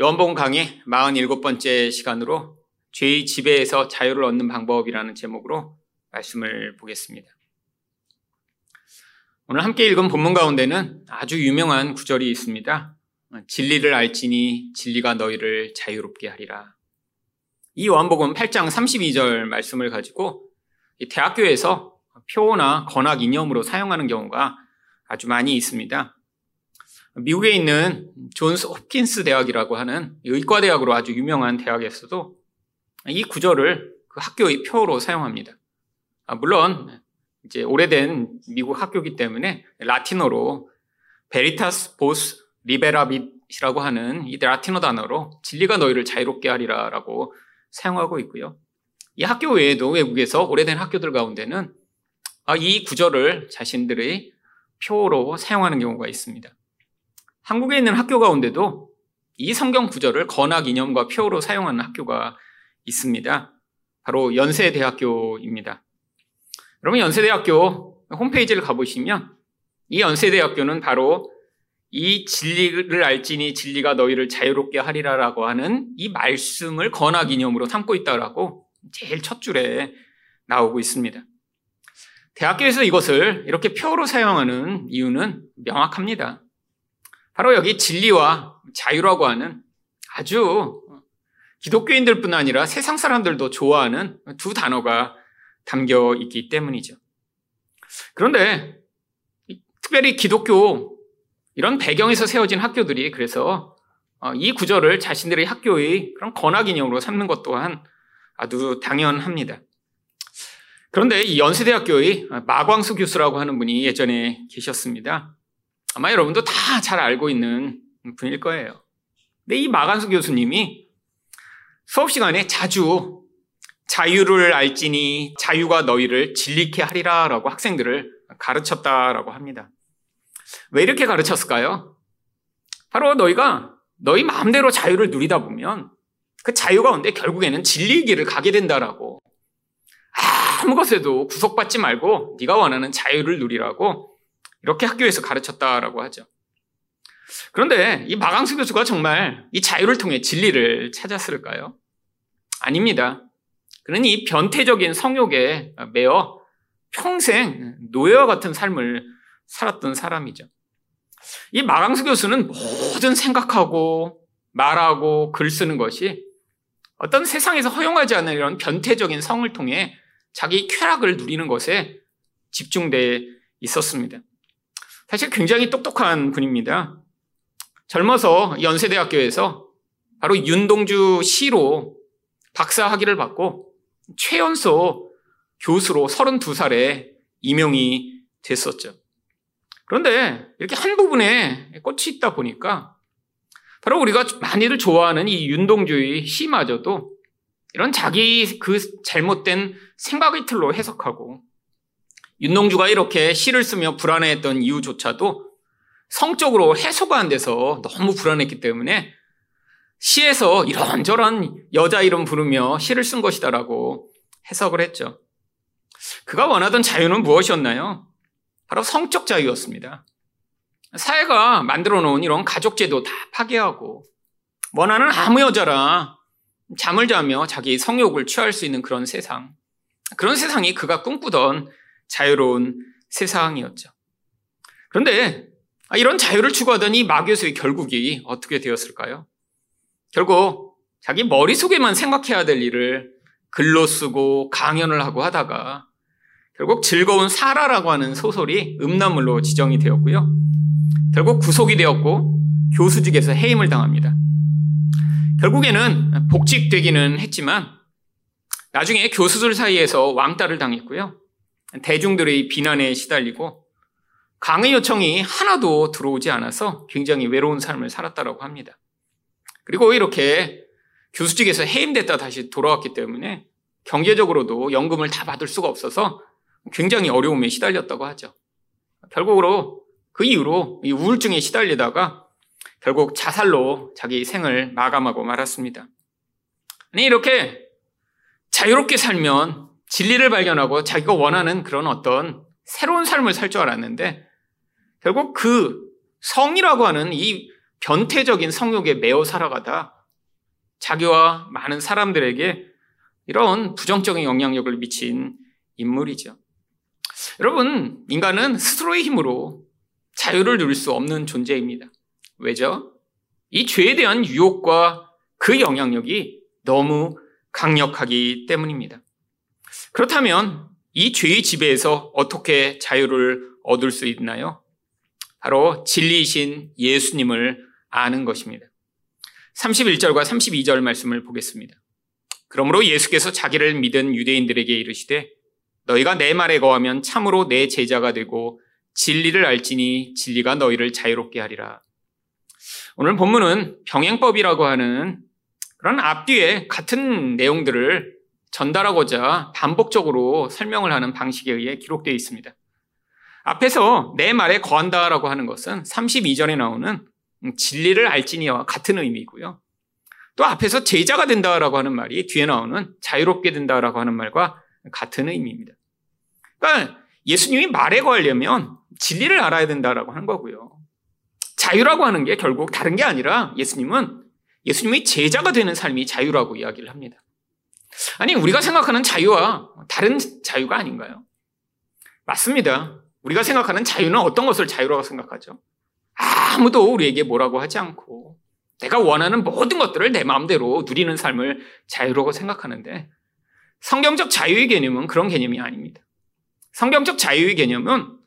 요한복음 강의 47번째 시간으로 죄의 지배에서 자유를 얻는 방법이라는 제목으로 말씀을 보겠습니다. 오늘 함께 읽은 본문 가운데는 아주 유명한 구절이 있습니다. 진리를 알지니 진리가 너희를 자유롭게 하리라. 이 요한복음 8장 32절 말씀을 가지고 대학교에서 표나 건학 이념으로 사용하는 경우가 아주 많이 있습니다. 미국에 있는 존스 홉킨스 대학이라고 하는 의과대학으로 아주 유명한 대학에서도 이 구절을 그 학교의 표로 사용합니다. 아, 물론 이제 오래된 미국 학교이기 때문에 라틴어로 Veritas vos liberabit이라고 하는 이 라틴어 단어로 진리가 너희를 자유롭게 하리라라고 사용하고 있고요. 이 학교 외에도 외국에서 오래된 학교들 가운데는 아, 이 구절을 자신들의 표로 사용하는 경우가 있습니다. 한국에 있는 학교 가운데도 이 성경 구절을 건학 이념과 표로 사용하는 학교가 있습니다. 바로 연세대학교입니다. 여러분 연세대학교 홈페이지를 가보시면 이 연세대학교는 바로 이 진리를 알지니 진리가 너희를 자유롭게 하리라라고 하는 이 말씀을 건학 이념으로 삼고 있다라고 제일 첫 줄에 나오고 있습니다. 대학교에서 이것을 이렇게 표로 사용하는 이유는 명확합니다. 바로 여기 진리와 자유라고 하는 아주 기독교인들 뿐 아니라 세상 사람들도 좋아하는 두 단어가 담겨 있기 때문이죠. 그런데 특별히 기독교 이런 배경에서 세워진 학교들이 그래서 어, 이 구절을 자신들의 학교의 그런 건학 인형으로 삼는 것 또한 아주 당연합니다. 그런데 이 연세대학교의 마광수 교수라고 하는 분이 예전에 계셨습니다. 아마 여러분도 다 잘 알고 있는 분일 거예요. 근데 이 마간수 교수님이 수업 시간에 자주 자유를 알지니 자유가 너희를 진리케 하리라라고 학생들을 가르쳤다라고 합니다. 왜 이렇게 가르쳤을까요? 바로 너희가 너희 마음대로 자유를 누리다 보면 그 자유 가운데 결국에는 진리의 길을 가게 된다라고 아무 것에도 구속받지 말고 네가 원하는 자유를 누리라고 이렇게 학교에서 가르쳤다라고 하죠. 그런데 이 마강수 교수가 정말 이 자유를 통해 진리를 찾았을까요? 아닙니다. 그는 이 변태적인 성욕에 매어 평생 노예와 같은 삶을 살았던 사람이죠. 이 마강수 교수는 모든 생각하고 말하고 글 쓰는 것이 어떤 세상에서 허용하지 않는 이런 변태적인 성을 통해 자기 쾌락을 누리는 것에 집중돼 있었습니다. 사실 굉장히 똑똑한 분입니다. 젊어서 연세대학교에서 바로 윤동주 시로 박사 학위를 받고 최연소 교수로 32살에 임용이 됐었죠. 그런데 이렇게 한 부분에 꽂히 있다 보니까 바로 우리가 많이들 좋아하는 이 윤동주의 시마저도 이런 자기 그 잘못된 생각의 틀로 해석하고 윤동주가 이렇게 시를 쓰며 불안해했던 이유조차도 성적으로 해소가 안 돼서 너무 불안했기 때문에 시에서 이런저런 여자 이름 부르며 시를 쓴 것이다라고 해석을 했죠. 그가 원하던 자유는 무엇이었나요? 바로 성적 자유였습니다. 사회가 만들어 놓은 이런 가족제도 다 파괴하고 원하는 아무 여자라 잠을 자며 자기 성욕을 취할 수 있는 그런 세상. 그런 세상이 그가 꿈꾸던 자유로운 세상이었죠. 그런데 아, 이런 자유를 추구하던 이 마교수의 결국이 어떻게 되었을까요? 결국 자기 머릿속에만 생각해야 될 일을 글로 쓰고 강연을 하고 하다가 결국 즐거운 사라라고 하는 소설이 음란물로 지정이 되었고요. 결국 구속이 되었고 교수직에서 해임을 당합니다. 결국에는 복직되기는 했지만 나중에 교수들 사이에서 왕따를 당했고요. 대중들의 비난에 시달리고 강의 요청이 하나도 들어오지 않아서 굉장히 외로운 삶을 살았다고 합니다. 그리고 이렇게 교수직에서 해임됐다 다시 돌아왔기 때문에 경제적으로도 연금을 다 받을 수가 없어서 굉장히 어려움에 시달렸다고 하죠. 결국으로 그 이후로 우울증에 시달리다가 결국 자살로 자기 생을 마감하고 말았습니다. 아니, 이렇게 자유롭게 살면 진리를 발견하고 자기가 원하는 그런 어떤 새로운 삶을 살 줄 알았는데 결국 그 성이라고 하는 이 변태적인 성욕에 매어 살아가다 자기와 많은 사람들에게 이런 부정적인 영향력을 미친 인물이죠. 여러분, 인간은 스스로의 힘으로 자유를 누릴 수 없는 존재입니다. 왜죠? 이 죄에 대한 유혹과 그 영향력이 너무 강력하기 때문입니다. 그렇다면 이 죄의 지배에서 어떻게 자유를 얻을 수 있나요? 바로 진리이신 예수님을 아는 것입니다. 31절과 32절 말씀을 보겠습니다. 그러므로 예수께서 자기를 믿은 유대인들에게 이르시되 너희가 내 말에 거하면 참으로 내 제자가 되고 진리를 알지니 진리가 너희를 자유롭게 하리라. 오늘 본문은 병행법이라고 하는 그런 앞뒤에 같은 내용들을 전달하고자 반복적으로 설명을 하는 방식에 의해 기록되어 있습니다. 앞에서 내 말에 거한다라고 하는 것은 32절에 나오는 진리를 알지니와 같은 의미고요. 또 앞에서 제자가 된다라고 하는 말이 뒤에 나오는 자유롭게 된다라고 하는 말과 같은 의미입니다. 그러니까 예수님이 말에 거하려면 진리를 알아야 된다라고 하는 거고요. 자유라고 하는 게 결국 다른 게 아니라 예수님은 예수님의 제자가 되는 삶이 자유라고 이야기를 합니다. 아니, 우리가 생각하는 자유와 다른 자유가 아닌가요? 맞습니다. 우리가 생각하는 자유는 어떤 것을 자유라고 생각하죠? 아무도 우리에게 뭐라고 하지 않고 내가 원하는 모든 것들을 내 마음대로 누리는 삶을 자유라고 생각하는데 성경적 자유의 개념은 그런 개념이 아닙니다. 성경적 자유의 개념은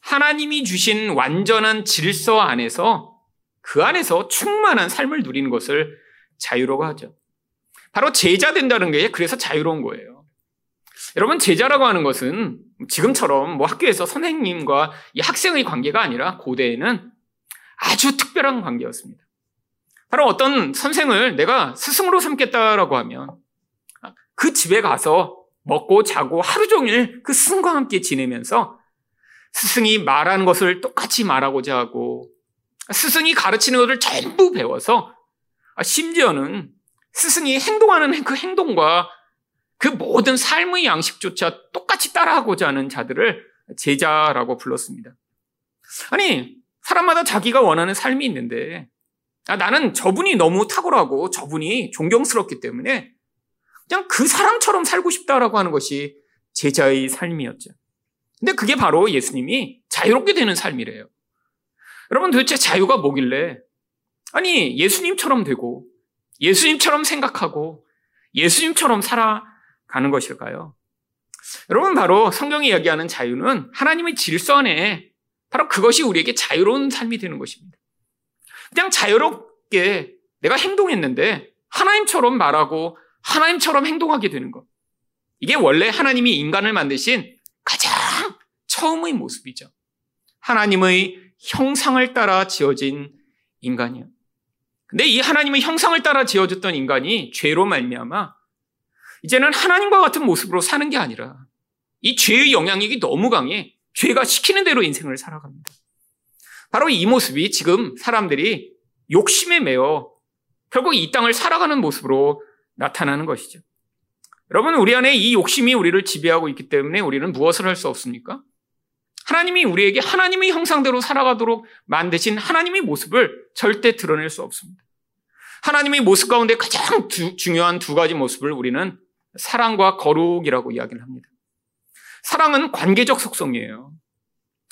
하나님이 주신 완전한 질서 안에서 그 안에서 충만한 삶을 누리는 것을 자유라고 하죠. 바로 제자 된다는 게 그래서 자유로운 거예요. 여러분, 제자라고 하는 것은 지금처럼 뭐 학교에서 선생님과 이 학생의 관계가 아니라 고대에는 아주 특별한 관계였습니다. 바로 어떤 선생을 내가 스승으로 삼겠다라고 하면 그 집에 가서 먹고 자고 하루 종일 그 스승과 함께 지내면서 스승이 말하는 것을 똑같이 말하고자 하고 스승이 가르치는 것을 전부 배워서 심지어는 스승이 행동하는 그 행동과 그 모든 삶의 양식조차 똑같이 따라하고자 하는 자들을 제자라고 불렀습니다. 아니, 사람마다 자기가 원하는 삶이 있는데 아, 나는 저분이 너무 탁월하고 저분이 존경스럽기 때문에 그냥 그 사람처럼 살고 싶다라고 하는 것이 제자의 삶이었죠. 근데 그게 바로 예수님이 자유롭게 되는 삶이래요. 여러분 도대체 자유가 뭐길래? 아니, 예수님처럼 되고, 예수님처럼 생각하고, 예수님처럼 살아가는 것일까요? 여러분, 바로 성경이 이야기하는 자유는 하나님의 질서 안에 바로 그것이 우리에게 자유로운 삶이 되는 것입니다. 그냥 자유롭게 내가 행동했는데 하나님처럼 말하고 하나님처럼 행동하게 되는 것. 이게 원래 하나님이 인간을 만드신 가장 처음의 모습이죠. 하나님의 형상을 따라 지어진 인간이요. 근데 이 하나님의 형상을 따라 지어졌던 인간이 죄로 말미암아 이제는 하나님과 같은 모습으로 사는 게 아니라 이 죄의 영향력이 너무 강해 죄가 시키는 대로 인생을 살아갑니다. 바로 이 모습이 지금 사람들이 욕심에 매어 결국 이 땅을 살아가는 모습으로 나타나는 것이죠. 여러분, 우리 안에 이 욕심이 우리를 지배하고 있기 때문에 우리는 무엇을 할 수 없습니까? 하나님이 우리에게 하나님의 형상대로 살아가도록 만드신 하나님의 모습을 절대 드러낼 수 없습니다. 하나님의 모습 가운데 가장 두, 중요한 두 가지 모습을 우리는 사랑과 거룩이라고 이야기를 합니다. 사랑은 관계적 속성이에요.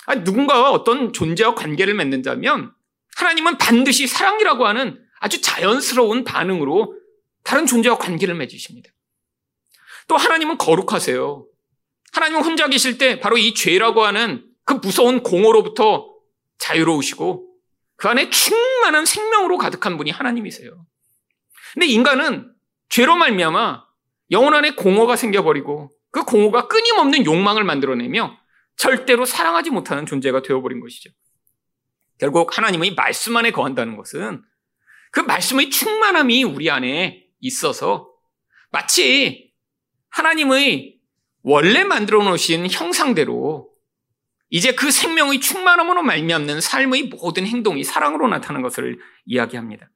아니, 누군가와 어떤 존재와 관계를 맺는다면 하나님은 반드시 사랑이라고 하는 아주 자연스러운 반응으로 다른 존재와 관계를 맺으십니다. 또 하나님은 거룩하세요. 하나님은 혼자 계실 때 바로 이 죄라고 하는 그 무서운 공허로부터 자유로우시고 그 안에 충만한 생명으로 가득한 분이 하나님이세요. 근데 인간은 죄로 말미암아 영혼 안에 공허가 생겨버리고 그 공허가 끊임없는 욕망을 만들어내며 절대로 사랑하지 못하는 존재가 되어버린 것이죠. 결국 하나님의 말씀 안에 거한다는 것은 그 말씀의 충만함이 우리 안에 있어서 마치 하나님의 원래 만들어 놓으신 형상대로 이제 그 생명의 충만함으로 말미암는 삶의 모든 행동이 사랑으로 나타나는 것을 이야기합니다.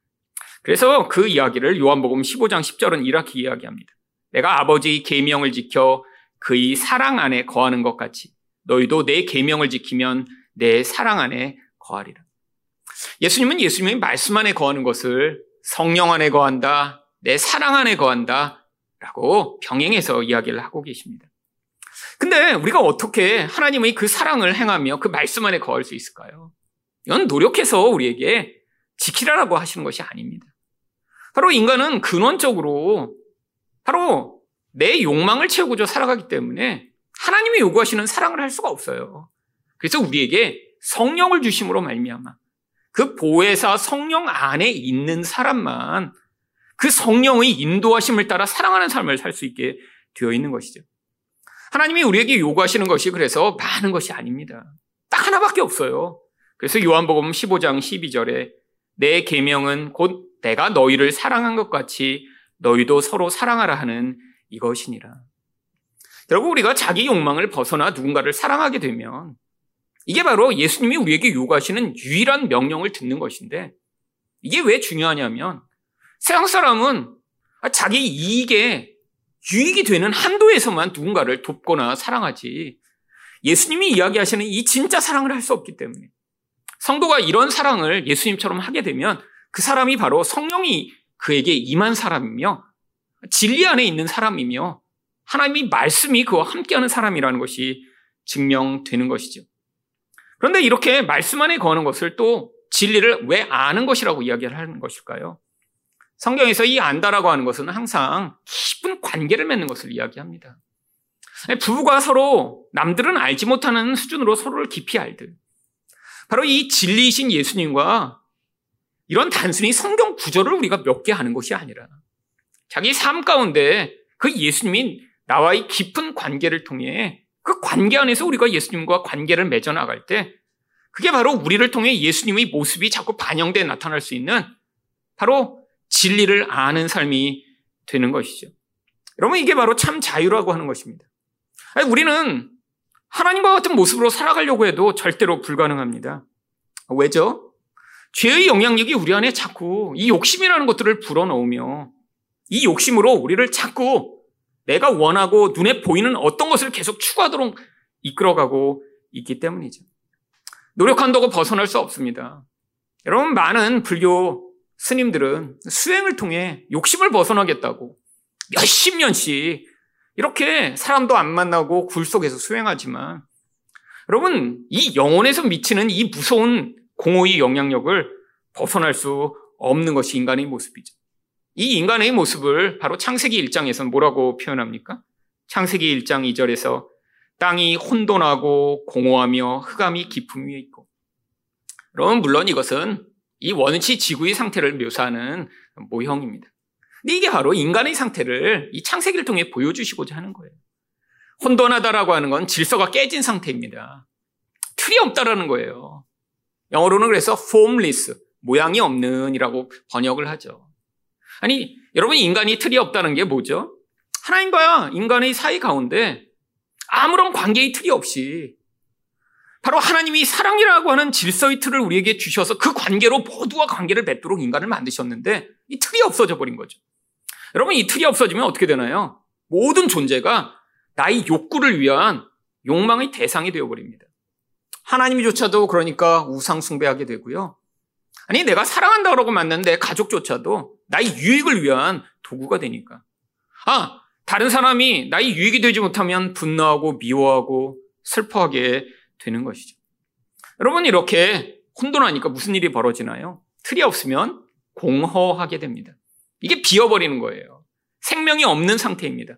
그래서 그 이야기를 요한복음 15장 10절은 이렇게 이야기합니다. 내가 아버지의 계명을 지켜 그의 사랑 안에 거하는 것 같이 너희도 내 계명을 지키면 내 사랑 안에 거하리라. 예수님은 예수님의 말씀 안에 거하는 것을 성령 안에 거한다, 내 사랑 안에 거한다, 라고 병행해서 이야기를 하고 계십니다. 근데 우리가 어떻게 하나님의 그 사랑을 행하며 그 말씀 안에 거할 수 있을까요? 이건 노력해서 우리에게 지키라라고 하시는 것이 아닙니다. 바로 인간은 근원적으로 바로 내 욕망을 채우고자 살아가기 때문에 하나님이 요구하시는 사랑을 할 수가 없어요. 그래서 우리에게 성령을 주심으로 말미암아 그 보혜사 성령 안에 있는 사람만 그 성령의 인도하심을 따라 사랑하는 삶을 살 수 있게 되어 있는 것이죠. 하나님이 우리에게 요구하시는 것이 그래서 많은 것이 아닙니다. 딱 하나밖에 없어요. 그래서 요한복음 15장 12절에 내 계명은 곧 내가 너희를 사랑한 것 같이 너희도 서로 사랑하라 하는 이것이니라. 결국 우리가 자기 욕망을 벗어나 누군가를 사랑하게 되면 이게 바로 예수님이 우리에게 요구하시는 유일한 명령을 듣는 것인데 이게 왜 중요하냐면 세상 사람은 자기 이익에 유익이 되는 한도에서만 누군가를 돕거나 사랑하지 예수님이 이야기하시는 이 진짜 사랑을 할 수 없기 때문에 성도가 이런 사랑을 예수님처럼 하게 되면 그 사람이 바로 성령이 그에게 임한 사람이며 진리 안에 있는 사람이며 하나님이 말씀이 그와 함께하는 사람이라는 것이 증명되는 것이죠. 그런데 이렇게 말씀 안에 거는 것을 또 진리를 왜 아는 것이라고 이야기를 하는 것일까요? 성경에서 이 안다라고 하는 것은 항상 깊은 관계를 맺는 것을 이야기합니다. 부부가 서로 남들은 알지 못하는 수준으로 서로를 깊이 알듯 바로 이 진리이신 예수님과 이런 단순히 성경 구절을 우리가 몇 개 하는 것이 아니라 자기 삶 가운데 그 예수님이 나와의 깊은 관계를 통해 그 관계 안에서 우리가 예수님과 관계를 맺어 나갈 때 그게 바로 우리를 통해 예수님의 모습이 자꾸 반영돼 나타날 수 있는 바로 진리를 아는 삶이 되는 것이죠. 여러분, 이게 바로 참 자유라고 하는 것입니다. 아니, 우리는 하나님과 같은 모습으로 살아가려고 해도 절대로 불가능합니다. 왜죠? 죄의 영향력이 우리 안에 자꾸 이 욕심이라는 것들을 불어넣으며 이 욕심으로 우리를 자꾸 내가 원하고 눈에 보이는 어떤 것을 계속 추구하도록 이끌어가고 있기 때문이죠. 노력한다고 벗어날 수 없습니다. 여러분, 많은 불교 스님들은 수행을 통해 욕심을 벗어나겠다고 몇십 년씩 이렇게 사람도 안 만나고 굴 속에서 수행하지만 여러분 이 영혼에서 미치는 이 무서운 공허의 영향력을 벗어날 수 없는 것이 인간의 모습이죠. 이 인간의 모습을 바로 창세기 1장에서 뭐라고 표현합니까? 창세기 1장 2절에서 땅이 혼돈하고 공허하며 흑암이 깊음 위에 있고 여러분 물론 이것은 이 원시 지구의 상태를 묘사하는 모형입니다. 근데 이게 바로 인간의 상태를 이 창세기를 통해 보여주시고자 하는 거예요. 혼돈하다라고 하는 건 질서가 깨진 상태입니다. 틀이 없다라는 거예요. 영어로는 그래서 formless, 모양이 없는이라고 번역을 하죠. 아니, 여러분 인간이 틀이 없다는 게 뭐죠? 하나님과 인간의 사이 가운데 아무런 관계의 틀이 없이 바로 하나님이 사랑이라고 하는 질서의 틀을 우리에게 주셔서 그 관계로 모두와 관계를 맺도록 인간을 만드셨는데 이 틀이 없어져 버린 거죠. 여러분 이 틀이 없어지면 어떻게 되나요? 모든 존재가 나의 욕구를 위한 욕망의 대상이 되어버립니다. 하나님조차도 그러니까 우상 숭배하게 되고요. 아니 내가 사랑한다 그러고 만났는데 가족조차도 나의 유익을 위한 도구가 되니까. 아 다른 사람이 나의 유익이 되지 못하면 분노하고 미워하고 슬퍼하게 되는 것이죠. 여러분 이렇게 혼돈하니까 무슨 일이 벌어지나요? 틀이 없으면 공허하게 됩니다. 이게 비어버리는 거예요. 생명이 없는 상태입니다.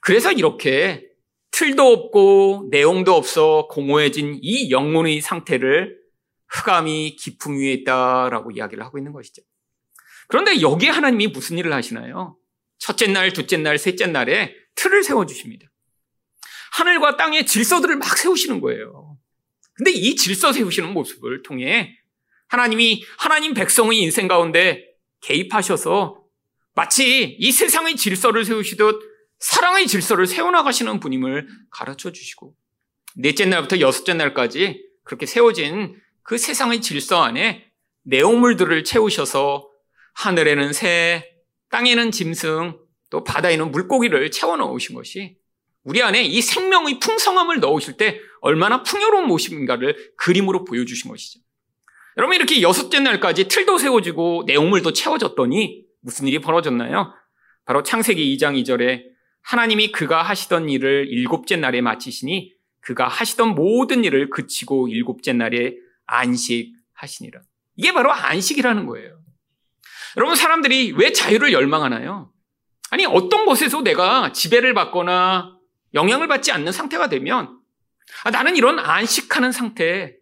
그래서 이렇게 틀도 없고 내용도 없어 공허해진 이 영혼의 상태를 흑암이 깊음 위에 있다라고 이야기를 하고 있는 것이죠. 그런데 여기에 하나님이 무슨 일을 하시나요? 첫째 날, 둘째 날, 셋째 날에 틀을 세워주십니다. 하늘과 땅의 질서들을 막 세우시는 거예요. 근데 이 질서 세우시는 모습을 통해 하나님이 하나님 백성의 인생 가운데 개입하셔서 마치 이 세상의 질서를 세우시듯 사랑의 질서를 세워나가시는 분임을 가르쳐 주시고 넷째 날부터 여섯째 날까지 그렇게 세워진 그 세상의 질서 안에 내용물들을 채우셔서 하늘에는 새, 땅에는 짐승, 또 바다에는 물고기를 채워 넣으신 것이 우리 안에 이 생명의 풍성함을 넣으실 때 얼마나 풍요로운 모습인가를 그림으로 보여주신 것이죠. 여러분 이렇게 여섯째 날까지 틀도 세워지고 내용물도 채워졌더니 무슨 일이 벌어졌나요? 바로 창세기 2장 2절에 하나님이 그가 하시던 일을 일곱째 날에 마치시니 그가 하시던 모든 일을 그치고 일곱째 날에 안식하시니라. 이게 바로 안식이라는 거예요. 여러분 사람들이 왜 자유를 열망하나요? 아니 어떤 곳에서 내가 지배를 받거나 영향을 받지 않는 상태가 되면 아, 나는 이런 안식하는 상태,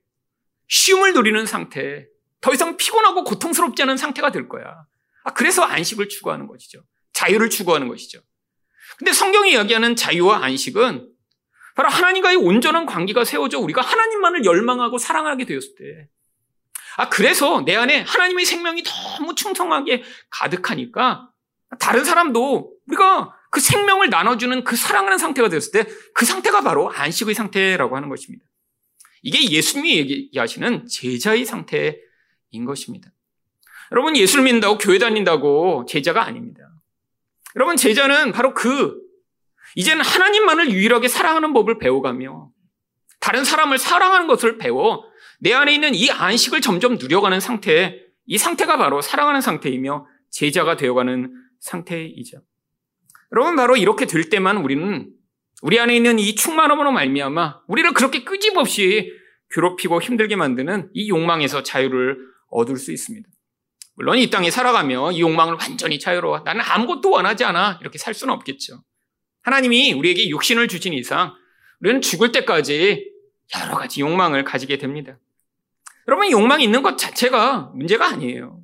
쉼을 누리는 상태, 더 이상 피곤하고 고통스럽지 않은 상태가 될 거야. 아, 그래서 안식을 추구하는 것이죠. 자유를 추구하는 것이죠. 근데 성경이 이야기하는 자유와 안식은 바로 하나님과의 온전한 관계가 세워져 우리가 하나님만을 열망하고 사랑하게 되었을 때. 아, 그래서 내 안에 하나님의 생명이 너무 충성하게 가득하니까 다른 사람도 우리가 그 생명을 나눠주는 그 사랑하는 상태가 되었을 때 그 상태가 바로 안식의 상태라고 하는 것입니다. 이게 예수님이 얘기하시는 제자의 상태인 것입니다. 여러분 예수를 믿는다고 교회 다닌다고 제자가 아닙니다. 여러분 제자는 바로 그 이제는 하나님만을 유일하게 사랑하는 법을 배워가며 다른 사람을 사랑하는 것을 배워 내 안에 있는 이 안식을 점점 누려가는 상태, 이 상태가 바로 사랑하는 상태이며 제자가 되어가는 상태이죠. 여러분 바로 이렇게 될 때만 우리는 우리 안에 있는 이 충만함으로 말미암아 우리를 그렇게 끄집없이 괴롭히고 힘들게 만드는 이 욕망에서 자유를 얻을 수 있습니다. 물론 이 땅에 살아가며 이 욕망을 완전히 자유로워 나는 아무것도 원하지 않아 이렇게 살 수는 없겠죠. 하나님이 우리에게 육신을 주신 이상 우리는 죽을 때까지 여러 가지 욕망을 가지게 됩니다. 여러분 욕망이 있는 것 자체가 문제가 아니에요.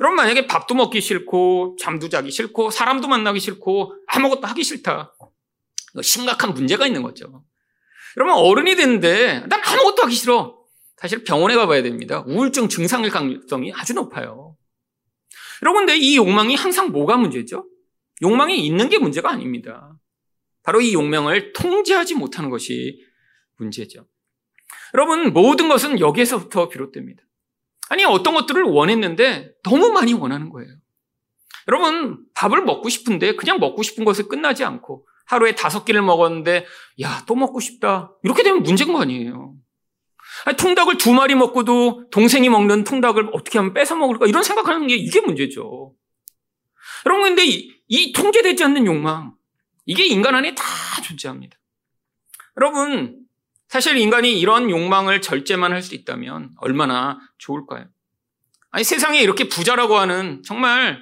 여러분 만약에 밥도 먹기 싫고 잠도 자기 싫고 사람도 만나기 싫고 아무것도 하기 싫다. 심각한 문제가 있는 거죠. 여러분 어른이 됐는데 난 아무것도 하기 싫어. 사실 병원에 가봐야 됩니다. 우울증 증상일 가능성이 아주 높아요. 여러분 근데 이 욕망이 항상 뭐가 문제죠? 욕망이 있는 게 문제가 아닙니다. 바로 이 욕망을 통제하지 못하는 것이 문제죠. 여러분 모든 것은 여기에서부터 비롯됩니다. 아니, 어떤 것들을 원했는데 너무 많이 원하는 거예요. 여러분, 밥을 먹고 싶은데 그냥 먹고 싶은 것에 끝나지 않고 하루에 다섯 끼를 먹었는데, 야, 또 먹고 싶다. 이렇게 되면 문제인 거 아니에요. 아니, 통닭을 두 마리 먹고도 동생이 먹는 통닭을 어떻게 하면 뺏어 먹을까? 이런 생각하는 게 이게 문제죠. 여러분, 근데 이, 이 통제되지 않는 욕망, 이게 인간 안에 다 존재합니다. 여러분, 사실 인간이 이런 욕망을 절제만 할 수 있다면 얼마나 좋을까요? 아니, 세상에 이렇게 부자라고 하는 정말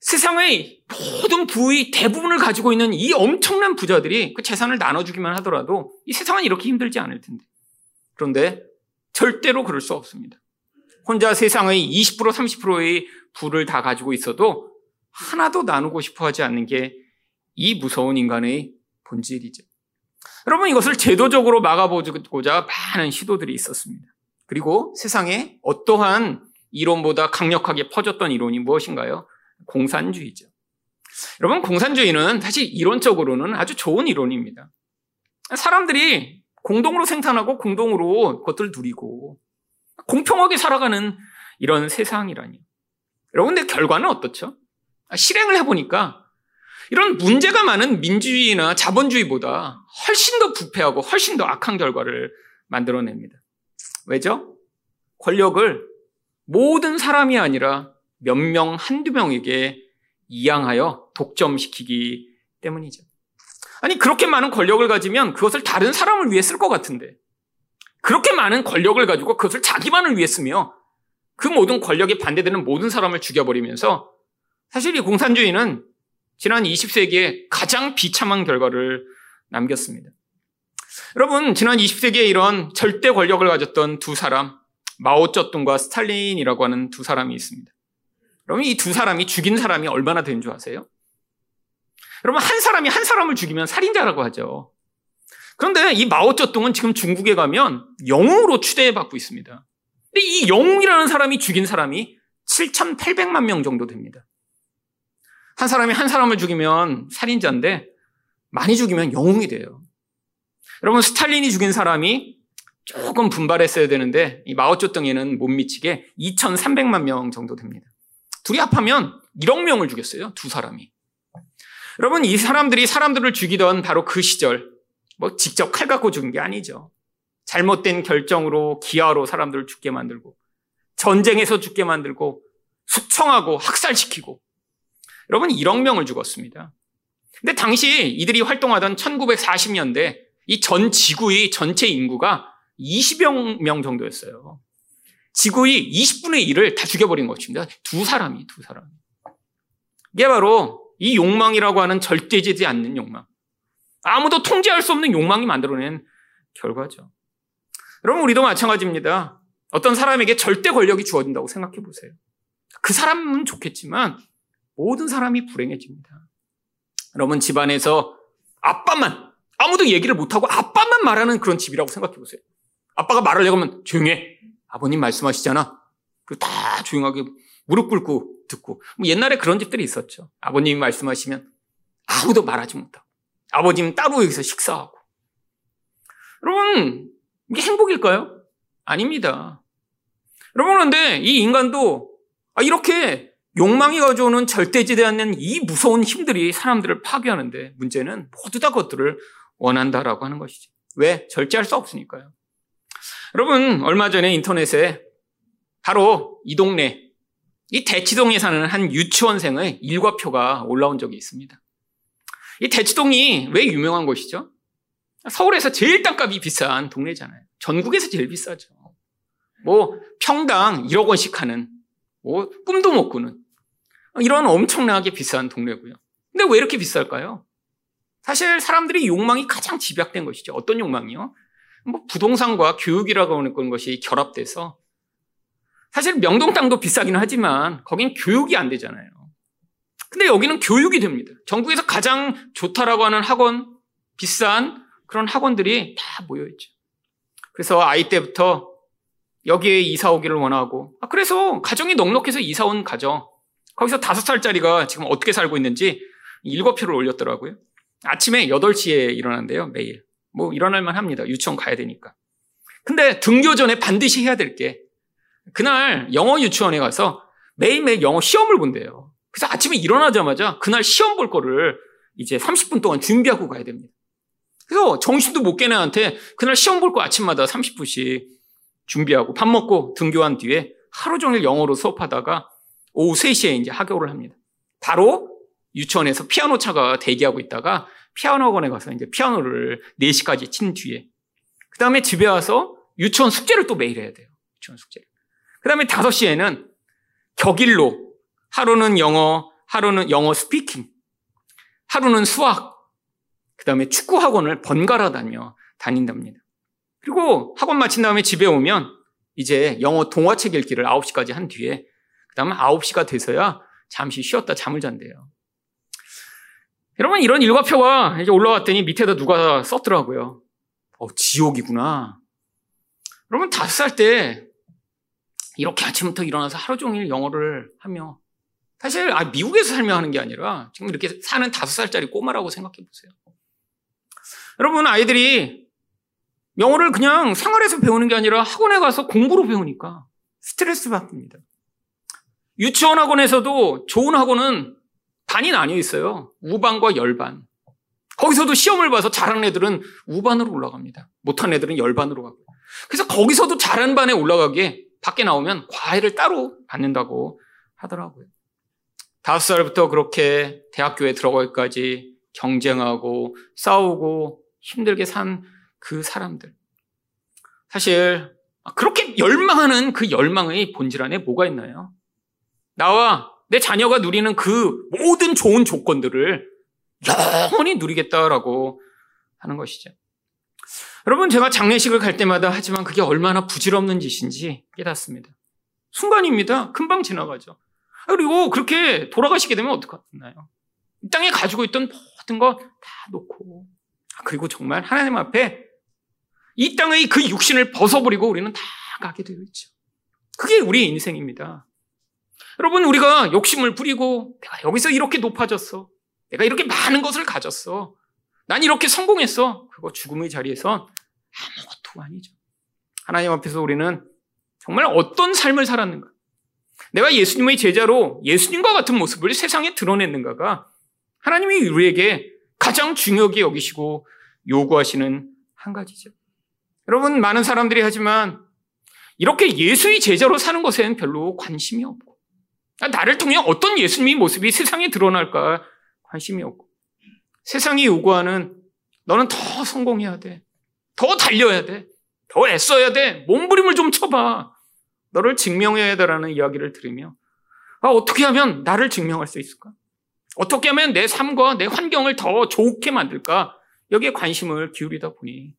세상의 모든 부의 대부분을 가지고 있는 이 엄청난 부자들이 그 재산을 나눠주기만 하더라도 이 세상은 이렇게 힘들지 않을 텐데. 그런데 절대로 그럴 수 없습니다. 혼자 세상의 20% 30%의 부를 다 가지고 있어도 하나도 나누고 싶어 하지 않는 게 이 무서운 인간의 본질이죠. 여러분 이것을 제도적으로 막아보고자 많은 시도들이 있었습니다. 그리고 세상에 어떠한 이론보다 강력하게 퍼졌던 이론이 무엇인가요? 공산주의죠. 여러분 공산주의는 사실 이론적으로는 아주 좋은 이론입니다. 사람들이 공동으로 생산하고 공동으로 그것들 누리고 공평하게 살아가는 이런 세상이라니. 여러분 근데 결과는 어떻죠? 실행을 해보니까 이런 문제가 많은 민주주의나 자본주의보다 훨씬 더 부패하고 훨씬 더 악한 결과를 만들어냅니다. 왜죠? 권력을 모든 사람이 아니라 몇 명, 한두 명에게 이양하여 독점시키기 때문이죠. 아니, 그렇게 많은 권력을 가지면 그것을 다른 사람을 위해 쓸 것 같은데, 그렇게 많은 권력을 가지고 그것을 자기만을 위해 쓰며 그 모든 권력에 반대되는 모든 사람을 죽여버리면서 사실 이 공산주의는 지난 20세기에 가장 비참한 결과를 남겼습니다. 여러분, 지난 20세기에 이런 절대 권력을 가졌던 두 사람, 마오쩌둥과 스탈린이라고 하는 두 사람이 있습니다. 여러분, 이 두 사람이 죽인 사람이 얼마나 되는 줄 아세요? 여러분, 한 사람이 한 사람을 죽이면 살인자라고 하죠. 그런데 이 마오쩌둥은 지금 중국에 가면 영웅으로 추대받고 있습니다. 근데 이 영웅이라는 사람이 죽인 사람이 7,800만 명 정도 됩니다. 한 사람이 한 사람을 죽이면 살인자인데 많이 죽이면 영웅이 돼요. 여러분 스탈린이 죽인 사람이 조금 분발했어야 되는데 이 마오쩌둥이는 못 미치게 2,300만 명 정도 됩니다. 둘이 합하면 1억 명을 죽였어요. 두 사람이. 여러분 이 사람들이 사람들을 죽이던 바로 그 시절 뭐 직접 칼 갖고 죽은 게 아니죠. 잘못된 결정으로 기아로 사람들을 죽게 만들고 전쟁에서 죽게 만들고 숙청하고 학살시키고 여러분 1억 명을 죽었습니다. 근데 당시 이들이 활동하던 1940년대 이 전 지구의 전체 인구가 20여 명 정도였어요. 지구의 20분의 1을 다 죽여버린 것입니다. 두 사람이, 두 사람이. 이게 바로 이 욕망이라고 하는 절대지지 않는 욕망. 아무도 통제할 수 없는 욕망이 만들어낸 결과죠. 여러분, 우리도 마찬가지입니다. 어떤 사람에게 절대 권력이 주어진다고 생각해 보세요. 그 사람은 좋겠지만 모든 사람이 불행해집니다. 여러분, 집안에서 아빠만, 아무도 얘기를 못하고 아빠만 말하는 그런 집이라고 생각해 보세요. 아빠가 말하려고 하면 조용해. 아버님 말씀하시잖아. 그다 조용하게 무릎 꿇고 듣고. 뭐 옛날에 그런 집들이 있었죠. 아버님이 말씀하시면 아무도 말하지 못하고. 아버님 따로 여기서 식사하고. 여러분, 이게 행복일까요? 아닙니다. 여러분, 그런데 이 인간도 아, 이렇게 욕망이 가져오는 절대지대 않는 이 무서운 힘들이 사람들을 파괴하는데 문제는 모두 다 그것들을 원한다라고 하는 것이죠. 왜? 절제할 수 없으니까요. 여러분, 얼마 전에 인터넷에 바로 이 동네, 이 대치동에 사는 한 유치원생의 일과표가 올라온 적이 있습니다. 이 대치동이 왜 유명한 곳이죠? 서울에서 제일 땅값이 비싼 동네잖아요. 전국에서 제일 비싸죠. 뭐, 평당 1억 원씩 하는, 뭐, 꿈도 못 꾸는, 이런 엄청나게 비싼 동네고요. 근데 왜 이렇게 비쌀까요? 사실 사람들이 욕망이 가장 집약된 것이죠. 어떤 욕망이요? 뭐 부동산과 교육이라고 하는 것이 결합돼서 사실 명동 땅도 비싸기는 하지만 거긴 교육이 안 되잖아요. 근데 여기는 교육이 됩니다. 전국에서 가장 좋다라고 하는 학원, 비싼 그런 학원들이 다 모여있죠. 그래서 아이 때부터 여기에 이사 오기를 원하고, 아, 그래서 가정이 넉넉해서 이사 온 가정, 거기서 다섯 살짜리가 지금 어떻게 살고 있는지 일곱 표를 올렸더라고요. 아침에 8시에 일어난대요, 매일. 뭐 일어날만 합니다. 유치원 가야 되니까. 근데 등교 전에 반드시 해야 될 게 그날 영어 유치원에 가서 매일매일 영어 시험을 본대요. 그래서 아침에 일어나자마자 그날 시험 볼 거를 이제 30분 동안 준비하고 가야 됩니다. 그래서 정신도 못 깨는 한테 그날 시험 볼 거 아침마다 30분씩 준비하고 밥 먹고 등교한 뒤에 하루 종일 영어로 수업하다가 오후 3시에 이제 하교를 합니다. 바로 유치원에서 피아노 차가 대기하고 있다가 피아노 학원에 가서 이제 피아노를 4시까지 친 뒤에 그 다음에 집에 와서 유치원 숙제를 또 매일 해야 돼요. 유치원 숙제를. 그 다음에 5시에는 격일로 하루는 영어, 하루는 영어 speaking, 하루는 수학, 그 다음에 축구 학원을 번갈아 다녀 다닌답니다. 그리고 학원 마친 다음에 집에 오면 이제 영어 동화책 읽기를 9시까지 한 뒤에 그 다음에 9시가 돼서야 잠시 쉬었다 잠을 잔대요. 여러분 이런 일과표가 이제 올라왔더니 밑에다 누가 썼더라고요. 어, 지옥이구나. 여러분 다섯 살 때 이렇게 아침부터 일어나서 하루 종일 영어를 하며 사실 아, 미국에서 살며 하는 게 아니라 지금 이렇게 사는 다섯 살짜리 꼬마라고 생각해 보세요. 여러분 아이들이 영어를 그냥 생활에서 배우는 게 아니라 학원에 가서 공부로 배우니까 스트레스 받습니다. 유치원 학원에서도 좋은 학원은 반이 나뉘어 있어요. 우반과 열반. 거기서도 시험을 봐서 잘하는 애들은 우반으로 올라갑니다. 못한 애들은 열반으로 가고. 그래서 거기서도 잘한 반에 올라가기에 밖에 나오면 과외를 따로 받는다고 하더라고요. 다섯 살부터 그렇게 대학교에 들어가기까지 경쟁하고 싸우고 힘들게 산 그 사람들. 사실 그렇게 열망하는 그 열망의 본질 안에 뭐가 있나요? 나와 내 자녀가 누리는 그 모든 좋은 조건들을 영원히 누리겠다라고 하는 것이죠. 여러분, 제가 장례식을 갈 때마다 하지만 그게 얼마나 부질없는 짓인지 깨닫습니다. 순간입니다. 금방 지나가죠. 그리고 그렇게 돌아가시게 되면 어떡하나요? 이 땅에 가지고 있던 모든 거 다 놓고, 그리고 정말 하나님 앞에 이 땅의 그 육신을 벗어버리고 우리는 다 가게 되어 있죠. 그게 우리의 인생입니다. 여러분, 우리가 욕심을 부리고 내가 여기서 이렇게 높아졌어. 내가 이렇게 많은 것을 가졌어. 난 이렇게 성공했어. 그거 죽음의 자리에선 아무것도 아니죠. 하나님 앞에서 우리는 정말 어떤 삶을 살았는가. 내가 예수님의 제자로 예수님과 같은 모습을 세상에 드러냈는가가 하나님이 우리에게 가장 중요하게 여기시고 요구하시는 한 가지죠. 여러분, 많은 사람들이 하지만 이렇게 예수의 제자로 사는 것에는 별로 관심이 없고, 나를 통해 어떤 예수님의 모습이 세상에 드러날까 관심이 없고, 세상이 요구하는 너는 더 성공해야 돼. 더 달려야 돼. 더 애써야 돼. 몸부림을 좀 쳐봐. 너를 증명해야 되라는 이야기를 들으며, 아, 어떻게 하면 나를 증명할 수 있을까? 어떻게 하면 내 삶과 내 환경을 더 좋게 만들까? 여기에 관심을 기울이다 보니,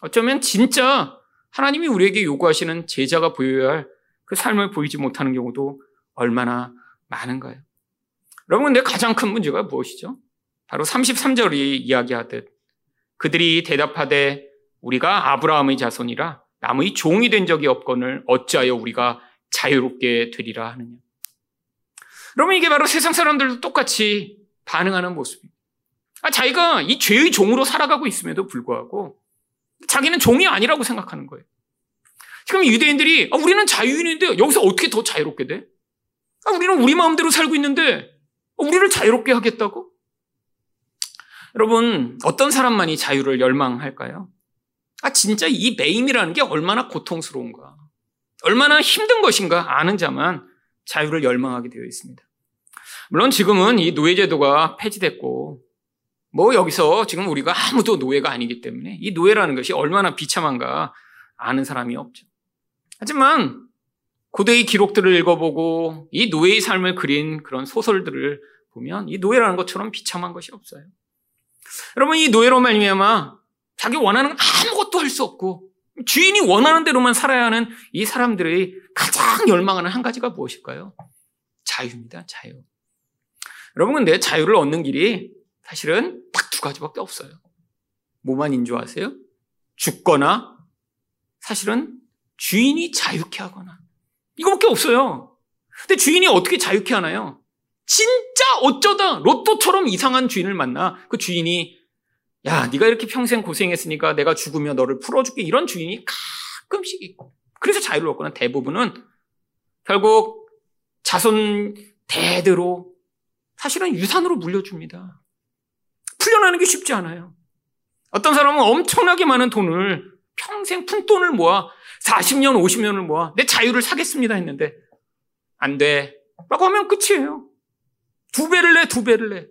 어쩌면 진짜 하나님이 우리에게 요구하시는 제자가 보여야 할 그 삶을 보이지 못하는 경우도 얼마나 많은가요? 여러분, 근데 가장 큰 문제가 무엇이죠? 바로 33절이 이야기하듯 그들이 대답하되 우리가 아브라함의 자손이라 남의 종이 된 적이 없거늘 어찌하여 우리가 자유롭게 되리라 하느냐. 그러면 이게 바로 세상 사람들도 똑같이 반응하는 모습입니다. 아, 자기가 이 죄의 종으로 살아가고 있음에도 불구하고 자기는 종이 아니라고 생각하는 거예요. 지금 유대인들이 아, 우리는 자유인인데 여기서 어떻게 더 자유롭게 돼? 아, 우리는 우리 마음대로 살고 있는데 우리를 자유롭게 하겠다고? 여러분 어떤 사람만이 자유를 열망할까요? 아 진짜 이 매임이라는 게 얼마나 고통스러운가, 얼마나 힘든 것인가 아는 자만 자유를 열망하게 되어 있습니다. 물론 지금은 이 노예제도가 폐지됐고 뭐 여기서 지금 우리가 아무도 노예가 아니기 때문에 이 노예라는 것이 얼마나 비참한가 아는 사람이 없죠. 하지만 고대의 기록들을 읽어보고 이 노예의 삶을 그린 그런 소설들을 보면 이 노예라는 것처럼 비참한 것이 없어요. 여러분 이 노예로 말미암아 자기 원하는 아무것도 할 수 없고 주인이 원하는 대로만 살아야 하는 이 사람들의 가장 열망하는 한 가지가 무엇일까요? 자유입니다. 자유. 여러분 근데 자유를 얻는 길이 사실은 딱 두 가지밖에 없어요. 뭐만 인조하세요? 죽거나 사실은 주인이 자유케 하거나 이거밖에 없어요. 근데 주인이 어떻게 자유케 하나요? 진짜 어쩌다 로또처럼 이상한 주인을 만나 그 주인이 야 네가 이렇게 평생 고생했으니까 내가 죽으면 너를 풀어줄게 이런 주인이 가끔씩 있고 그래서 자유를 얻거나 대부분은 결국 자손 대대로 사실은 유산으로 물려줍니다. 풀려나는 게 쉽지 않아요. 어떤 사람은 엄청나게 많은 돈을 평생 푼돈을 모아 40년, 50년을 모아 내 자유를 사겠습니다 했는데 안 돼. 라고 하면 끝이에요. 두 배를 내, 두 배를 내.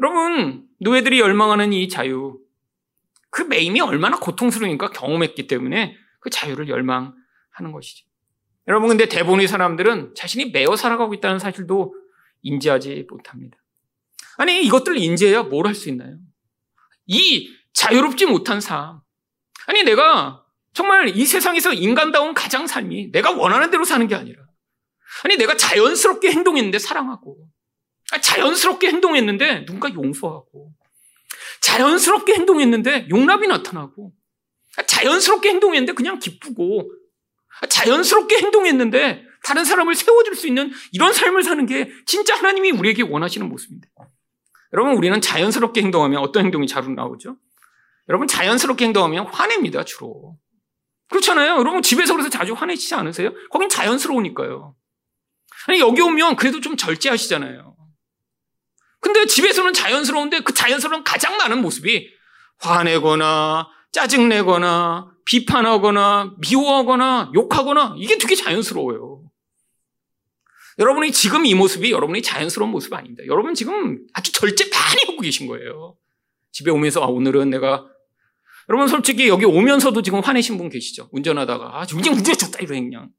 여러분, 노예들이 열망하는 이 자유, 그 매임이 얼마나 고통스러우니까 경험했기 때문에 그 자유를 열망하는 것이죠. 여러분, 근데 대부분의 사람들은 자신이 매어 살아가고 있다는 사실도 인지하지 못합니다. 아니, 이것들을 인지해야 뭘 할 수 있나요? 이 자유롭지 못한 삶. 아니, 내가 정말 이 세상에서 인간다운 가장 삶이 내가 원하는 대로 사는 게 아니라 아니, 내가 자연스럽게 행동했는데 사랑하고, 자연스럽게 행동했는데 누군가 용서하고, 자연스럽게 행동했는데 용납이 나타나고, 자연스럽게 행동했는데 그냥 기쁘고, 자연스럽게 행동했는데 다른 사람을 세워줄 수 있는 이런 삶을 사는 게 진짜 하나님이 우리에게 원하시는 모습입니다. 여러분, 우리는 자연스럽게 행동하면 어떤 행동이 자주 나오죠? 여러분, 자연스럽게 행동하면 화냅니다, 주로. 그렇잖아요. 여러분, 집에서 그래서 자주 화내시지 않으세요? 거긴 자연스러우니까요. 아니, 여기 오면 그래도 좀 절제하시잖아요. 근데 집에서는 자연스러운데 그 자연스러운 가장 많은 모습이 화내거나 짜증내거나 비판하거나 미워하거나 욕하거나 이게 되게 자연스러워요. 여러분이 지금 이 모습이 여러분이 자연스러운 모습 아닙니다. 여러분 지금 아주 절제 많이 하고 계신 거예요. 집에 오면서 아, 오늘은 내가 여러분 솔직히 여기 오면서도 지금 화내신 분 계시죠? 운전하다가 아, 운전 좋다 이러 그냥.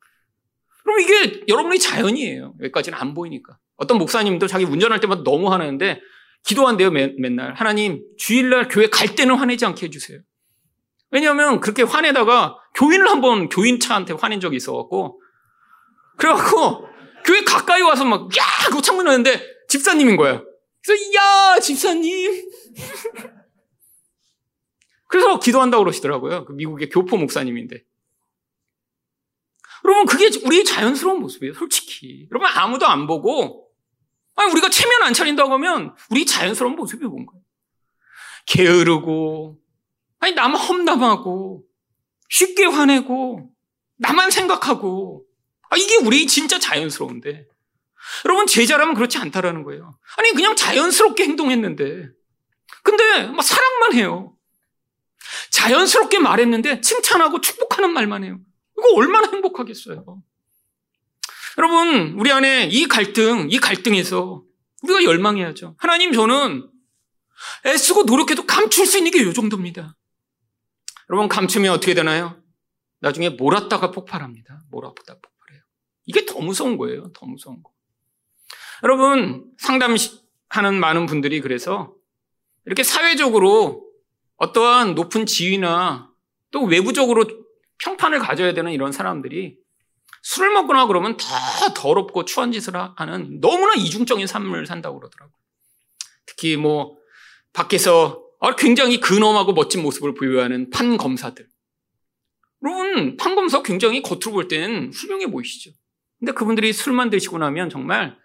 그럼 이게 여러분의 자연이에요. 여기까지는 안 보이니까. 어떤 목사님도 자기 운전할 때마다 너무 화내는데 기도한대요, 매, 맨날. 하나님, 주일날 교회 갈 때는 화내지 않게 해주세요. 왜냐하면 그렇게 화내다가 교인을 한번 교인 차한테 화낸 적이 있어갖고, 그래갖고 교회 가까이 와서 막, 야! 그거 창문 열는데 집사님인 거야. 그래서, 야! 집사님! 그래서 기도한다고 그러시더라고요. 그 미국의 교포 목사님인데. 여러분, 그게 우리의 자연스러운 모습이에요, 솔직히. 여러분, 아무도 안 보고, 아니, 우리가 체면 안 차린다고 하면, 우리 자연스러운 모습이 뭔가요? 게으르고, 아니, 남 험담하고, 쉽게 화내고, 나만 생각하고, 아, 이게 우리 진짜 자연스러운데. 여러분, 제자라면 그렇지 않다라는 거예요. 아니, 그냥 자연스럽게 행동했는데. 근데, 막 사랑만 해요. 자연스럽게 말했는데, 칭찬하고 축복하는 말만 해요. 이거 얼마나 행복하겠어요. 여러분, 우리 안에 이 갈등, 이 갈등에서 우리가 열망해야죠. 하나님, 저는 애쓰고 노력해도 감출 수 있는 게이 정도입니다. 여러분, 감추면 어떻게 되나요? 나중에 몰았다가 폭발합니다. 몰았다가 폭발해요. 이게 더 무서운 거예요. 더 무서운 거. 여러분, 상담하는 많은 분들이 그래서 이렇게 사회적으로 어떠한 높은 지위나 또 외부적으로 평판을 가져야 되는 이런 사람들이 술을 먹거나 그러면 더 더럽고 추한 짓을 하는 너무나 이중적인 삶을 산다고 그러더라고요. 특히 뭐 밖에서 굉장히 근엄하고 멋진 모습을 보유하는 판검사들. 여러분, 판검사 굉장히 겉으로 볼 때는 훌륭해 보이시죠. 근데 그분들이 술만 드시고 나면 정말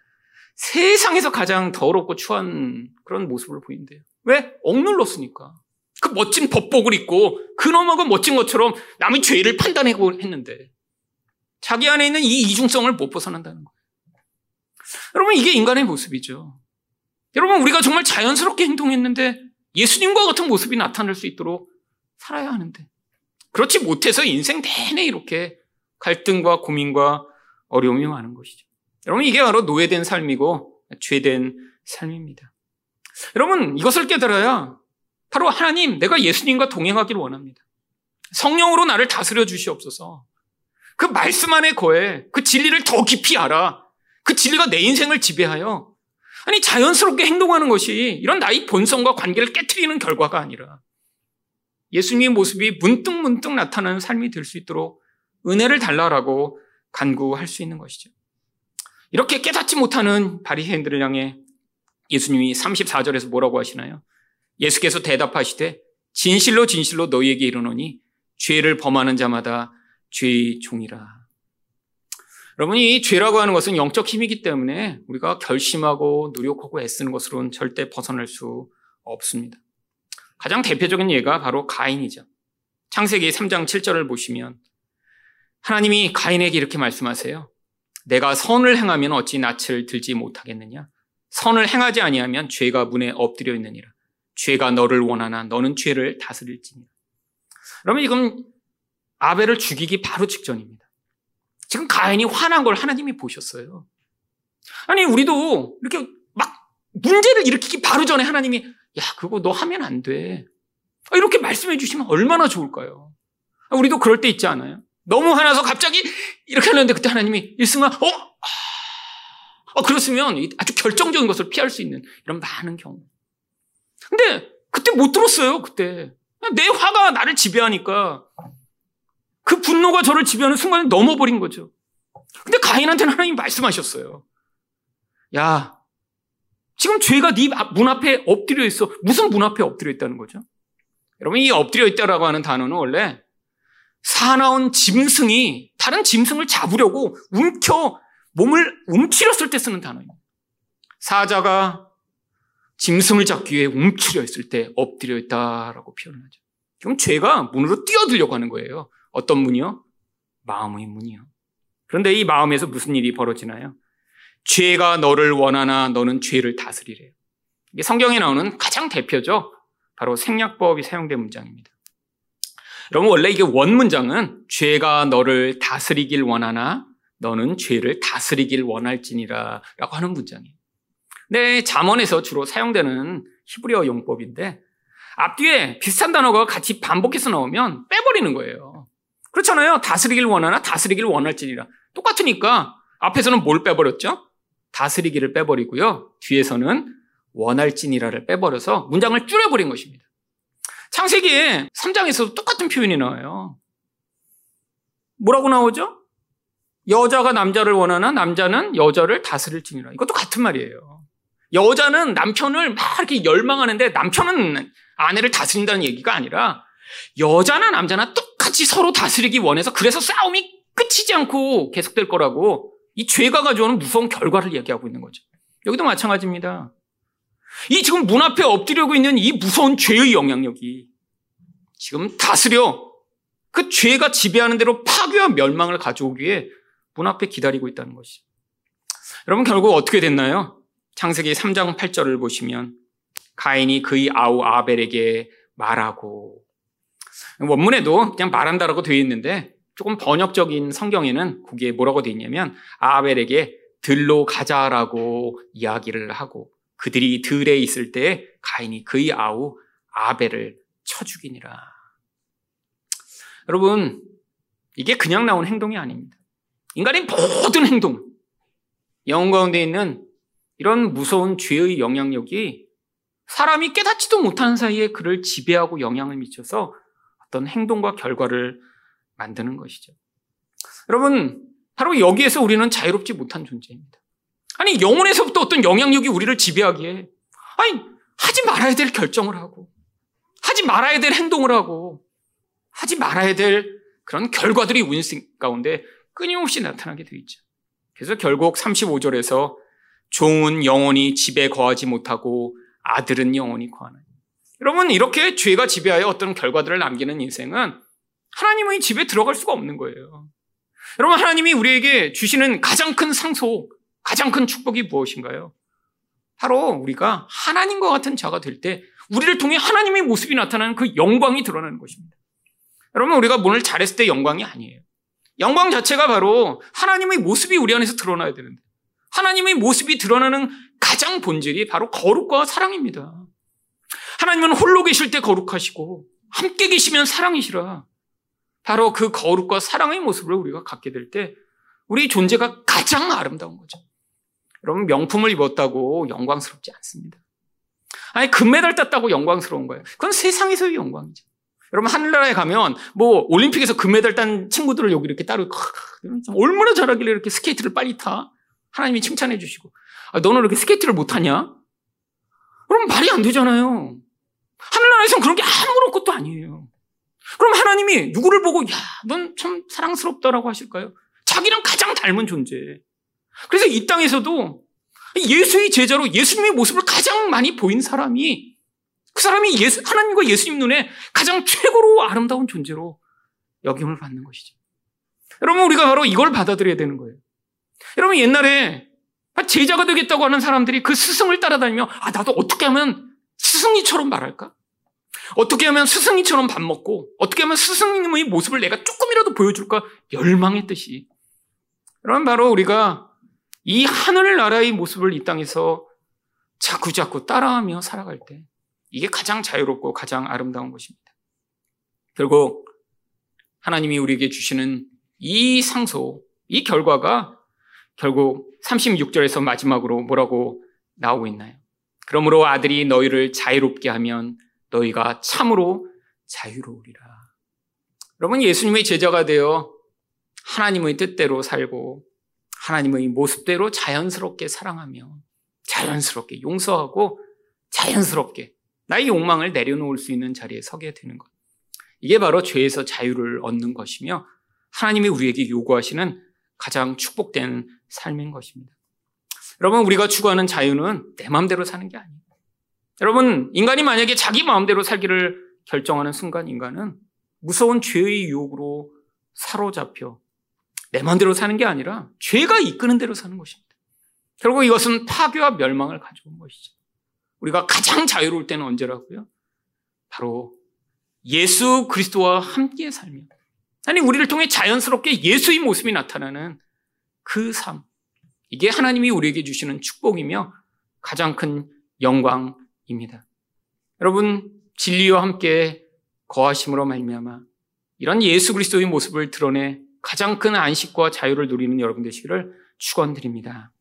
세상에서 가장 더럽고 추한 그런 모습을 보인대요. 왜? 억눌렀으니까. 그 멋진 법복을 입고 근엄하고 멋진 것처럼 남의 죄를 판단하고 했는데 자기 안에 있는 이 이중성을 못 벗어난다는 거예요. 여러분, 이게 인간의 모습이죠. 여러분, 우리가 정말 자연스럽게 행동했는데 예수님과 같은 모습이 나타날 수 있도록 살아야 하는데. 그렇지 못해서 인생 내내 이렇게 갈등과 고민과 어려움이 많은 것이죠. 여러분, 이게 바로 노예된 삶이고 죄된 삶입니다. 여러분, 이것을 깨달아야 바로 하나님, 내가 예수님과 동행하기를 원합니다. 성령으로 나를 다스려 주시옵소서. 그 말씀 안에 거해 그 진리를 더 깊이 알아. 그 진리가 내 인생을 지배하여 아니 자연스럽게 행동하는 것이 이런 나의 본성과 관계를 깨뜨리는 결과가 아니라 예수님의 모습이 문득문득 나타나는 삶이 될 수 있도록 은혜를 달라라고 간구할 수 있는 것이죠. 이렇게 깨닫지 못하는 바리새인들을 향해 예수님이 34절에서 뭐라고 하시나요? 예수께서 대답하시되 진실로 진실로 너희에게 이르노니 죄를 범하는 자마다 죄의 종이라. 여러분, 이 죄라고 하는 것은 영적 힘이기 때문에 우리가 결심하고 노력하고 애쓰는 것으로는 절대 벗어날 수 없습니다. 가장 대표적인 예가 바로 가인이죠. 창세기 3장 7절을 보시면 하나님이 가인에게 이렇게 말씀하세요. 내가 선을 행하면 어찌 낯을 들지 못하겠느냐? 선을 행하지 아니하면 죄가 문에 엎드려 있느니라. 죄가 너를 원하나 너는 죄를 다스릴지니라. 그러면 이건 아벨을 죽이기 바로 직전입니다. 지금 가인이 화난 걸 하나님이 보셨어요. 아니, 우리도 이렇게 막 문제를 일으키기 바로 전에 하나님이 야, 그거 너 하면 안 돼. 이렇게 말씀해 주시면 얼마나 좋을까요? 우리도 그럴 때 있지 않아요? 너무 화나서 갑자기 이렇게 하는데 그때 하나님이 일승아, 어? 어, 그렇으면 아주 결정적인 것을 피할 수 있는 이런 많은 경우. 근데 그때 못 들었어요, 그때. 내 화가 나를 지배하니까 그 분노가 저를 지배하는 순간에 넘어버린 거죠. 근데 가인한테는 하나님이 말씀하셨어요. 야, 지금 죄가 네 문 앞에 엎드려 있어. 무슨 문 앞에 엎드려 있다는 거죠? 여러분, 이 엎드려 있다라고 하는 단어는 원래 사나운 짐승이 다른 짐승을 잡으려고 움켜 몸을 움츠렸을 때 쓰는 단어입니다. 사자가 짐승을 잡기 위해 움츠려 있을 때 엎드려 있다라고 표현을 하죠. 그럼 죄가 문으로 뛰어들려고 하는 거예요. 어떤 문이요? 마음의 문이요. 그런데 이 마음에서 무슨 일이 벌어지나요? 죄가 너를 원하나 너는 죄를 다스리래요. 이게 성경에 나오는 가장 대표죠. 바로 생략법이 사용된 문장입니다. 여러분 원래 이게 원 문장은 죄가 너를 다스리길 원하나 너는 죄를 다스리길 원할지니라 라고 하는 문장이에요. 근데 잠언에서 주로 사용되는 히브리어 용법인데 앞뒤에 비슷한 단어가 같이 반복해서 나오면 빼버리는 거예요. 그렇잖아요. 다스리길 원하나 다스리길 원할지니라. 똑같으니까 앞에서는 뭘 빼버렸죠? 다스리기를 빼버리고요. 뒤에서는 원할지니라를 빼버려서 문장을 줄여버린 것입니다. 창세기에 3장에서도 똑같은 표현이 나와요. 뭐라고 나오죠? 여자가 남자를 원하나 남자는 여자를 다스릴 지니라. 이것도 같은 말이에요. 여자는 남편을 막 이렇게 열망하는데 남편은 아내를 다스린다는 얘기가 아니라 여자나 남자나 똑같이 서로 다스리기 원해서 그래서 싸움이 끝이지 않고 계속될 거라고 이 죄가 가져오는 무서운 결과를 얘기하고 있는 거죠. 여기도 마찬가지입니다. 이 지금 문 앞에 엎드려고 있는 이 무서운 죄의 영향력이 지금 다스려 그 죄가 지배하는 대로 파괴와 멸망을 가져오기에 문 앞에 기다리고 있다는 것이. 여러분 결국 어떻게 됐나요? 창세기 3장 8절을 보시면 가인이 그의 아우 아벨에게 말하고 원문에도 그냥 말한다라고 되어 있는데 조금 번역적인 성경에는 거기에 뭐라고 돼 있냐면 아벨에게 들로 가자라고 이야기를 하고 그들이 들에 있을 때 가인이 그의 아우 아벨을 쳐 죽이니라. 여러분, 이게 그냥 나온 행동이 아닙니다. 인간의 모든 행동, 영혼 가운데 있는 이런 무서운 죄의 영향력이 사람이 깨닫지도 못하는 사이에 그를 지배하고 영향을 미쳐서 어떤 행동과 결과를 만드는 것이죠. 여러분, 바로 여기에서 우리는 자유롭지 못한 존재입니다. 아니, 영혼에서부터 어떤 영향력이 우리를 지배하기에, 아니, 하지 말아야 될 결정을 하고, 하지 말아야 될 행동을 하고, 하지 말아야 될 그런 결과들이 우리 가운데 끊임없이 나타나게 되어 있죠. 그래서 결국 35절에서 종은 영원히 집에 거하지 못하고 아들은 영원히 거하는. 여러분, 이렇게 죄가 지배하여 어떤 결과들을 남기는 인생은 하나님의 집에 들어갈 수가 없는 거예요. 여러분, 하나님이 우리에게 주시는 가장 큰 상속, 가장 큰 축복이 무엇인가요? 바로 우리가 하나님과 같은 자가 될 때 우리를 통해 하나님의 모습이 나타나는 그 영광이 드러나는 것입니다. 여러분, 우리가 오늘 잘했을 때 영광이 아니에요. 영광 자체가 바로 하나님의 모습이 우리 안에서 드러나야 되는데 하나님의 모습이 드러나는 가장 본질이 바로 거룩과 사랑입니다. 하나님은 홀로 계실 때 거룩하시고 함께 계시면 사랑이시라. 바로 그 거룩과 사랑의 모습을 우리가 갖게 될 때 우리 존재가 가장 아름다운 거죠. 여러분 명품을 입었다고 영광스럽지 않습니다. 아니 금메달 땄다고 영광스러운 거예요. 그건 세상에서의 영광이죠. 여러분 하늘나라에 가면 뭐 올림픽에서 금메달 딴 친구들을 여기 이렇게 따로 얼마나 잘하길래 이렇게 스케이트를 빨리 타? 하나님이 칭찬해 주시고 아, 너는 이렇게 스케이트를 못하냐? 그럼 말이 안 되잖아요. 하늘나라에서는 그런 게 아무런 것도 아니에요. 그럼 하나님이 누구를 보고 야, 넌 참 사랑스럽다라고 하실까요? 자기랑 가장 닮은 존재. 그래서 이 땅에서도 예수의 제자로 예수님의 모습을 가장 많이 보인 사람이 그 사람이 예수, 하나님과 예수님 눈에 가장 최고로 아름다운 존재로 여김을 받는 것이죠. 여러분, 우리가 바로 이걸 받아들여야 되는 거예요. 여러분, 옛날에 제자가 되겠다고 하는 사람들이 그 스승을 따라다니며, 아, 나도 어떻게 하면 스승이처럼 말할까? 어떻게 하면 스승이처럼 밥 먹고, 어떻게 하면 스승님의 모습을 내가 조금이라도 보여줄까? 열망했듯이. 여러분, 바로 우리가 이 하늘나라의 모습을 이 땅에서 자꾸자꾸 따라하며 살아갈 때, 이게 가장 자유롭고 가장 아름다운 것입니다. 결국 하나님이 우리에게 주시는 이 상소, 이 결과가 결국 36절에서 마지막으로 뭐라고 나오고 있나요? 그러므로 아들이 너희를 자유롭게 하면 너희가 참으로 자유로우리라. 여러분 예수님의 제자가 되어 하나님의 뜻대로 살고 하나님의 모습대로 자연스럽게 사랑하며 자연스럽게 용서하고 자연스럽게 나의 욕망을 내려놓을 수 있는 자리에 서게 되는 것. 이게 바로 죄에서 자유를 얻는 것이며 하나님이 우리에게 요구하시는 가장 축복된 삶인 것입니다. 여러분, 우리가 추구하는 자유는 내 마음대로 사는 게 아니에요. 여러분, 인간이 만약에 자기 마음대로 살기를 결정하는 순간 인간은 무서운 죄의 유혹으로 사로잡혀 내 마음대로 사는 게 아니라 죄가 이끄는 대로 사는 것입니다. 결국 이것은 파괴와 멸망을 가져온 것이죠. 우리가 가장 자유로울 때는 언제라고요? 바로 예수 그리스도와 함께 살며 아니 우리를 통해 자연스럽게 예수의 모습이 나타나는 그 삶. 이게 하나님이 우리에게 주시는 축복이며 가장 큰 영광입니다. 여러분 진리와 함께 거하심으로 말미암아 이런 예수 그리스도의 모습을 드러내 가장 큰 안식과 자유를 누리는 여러분 되시기를 축원드립니다.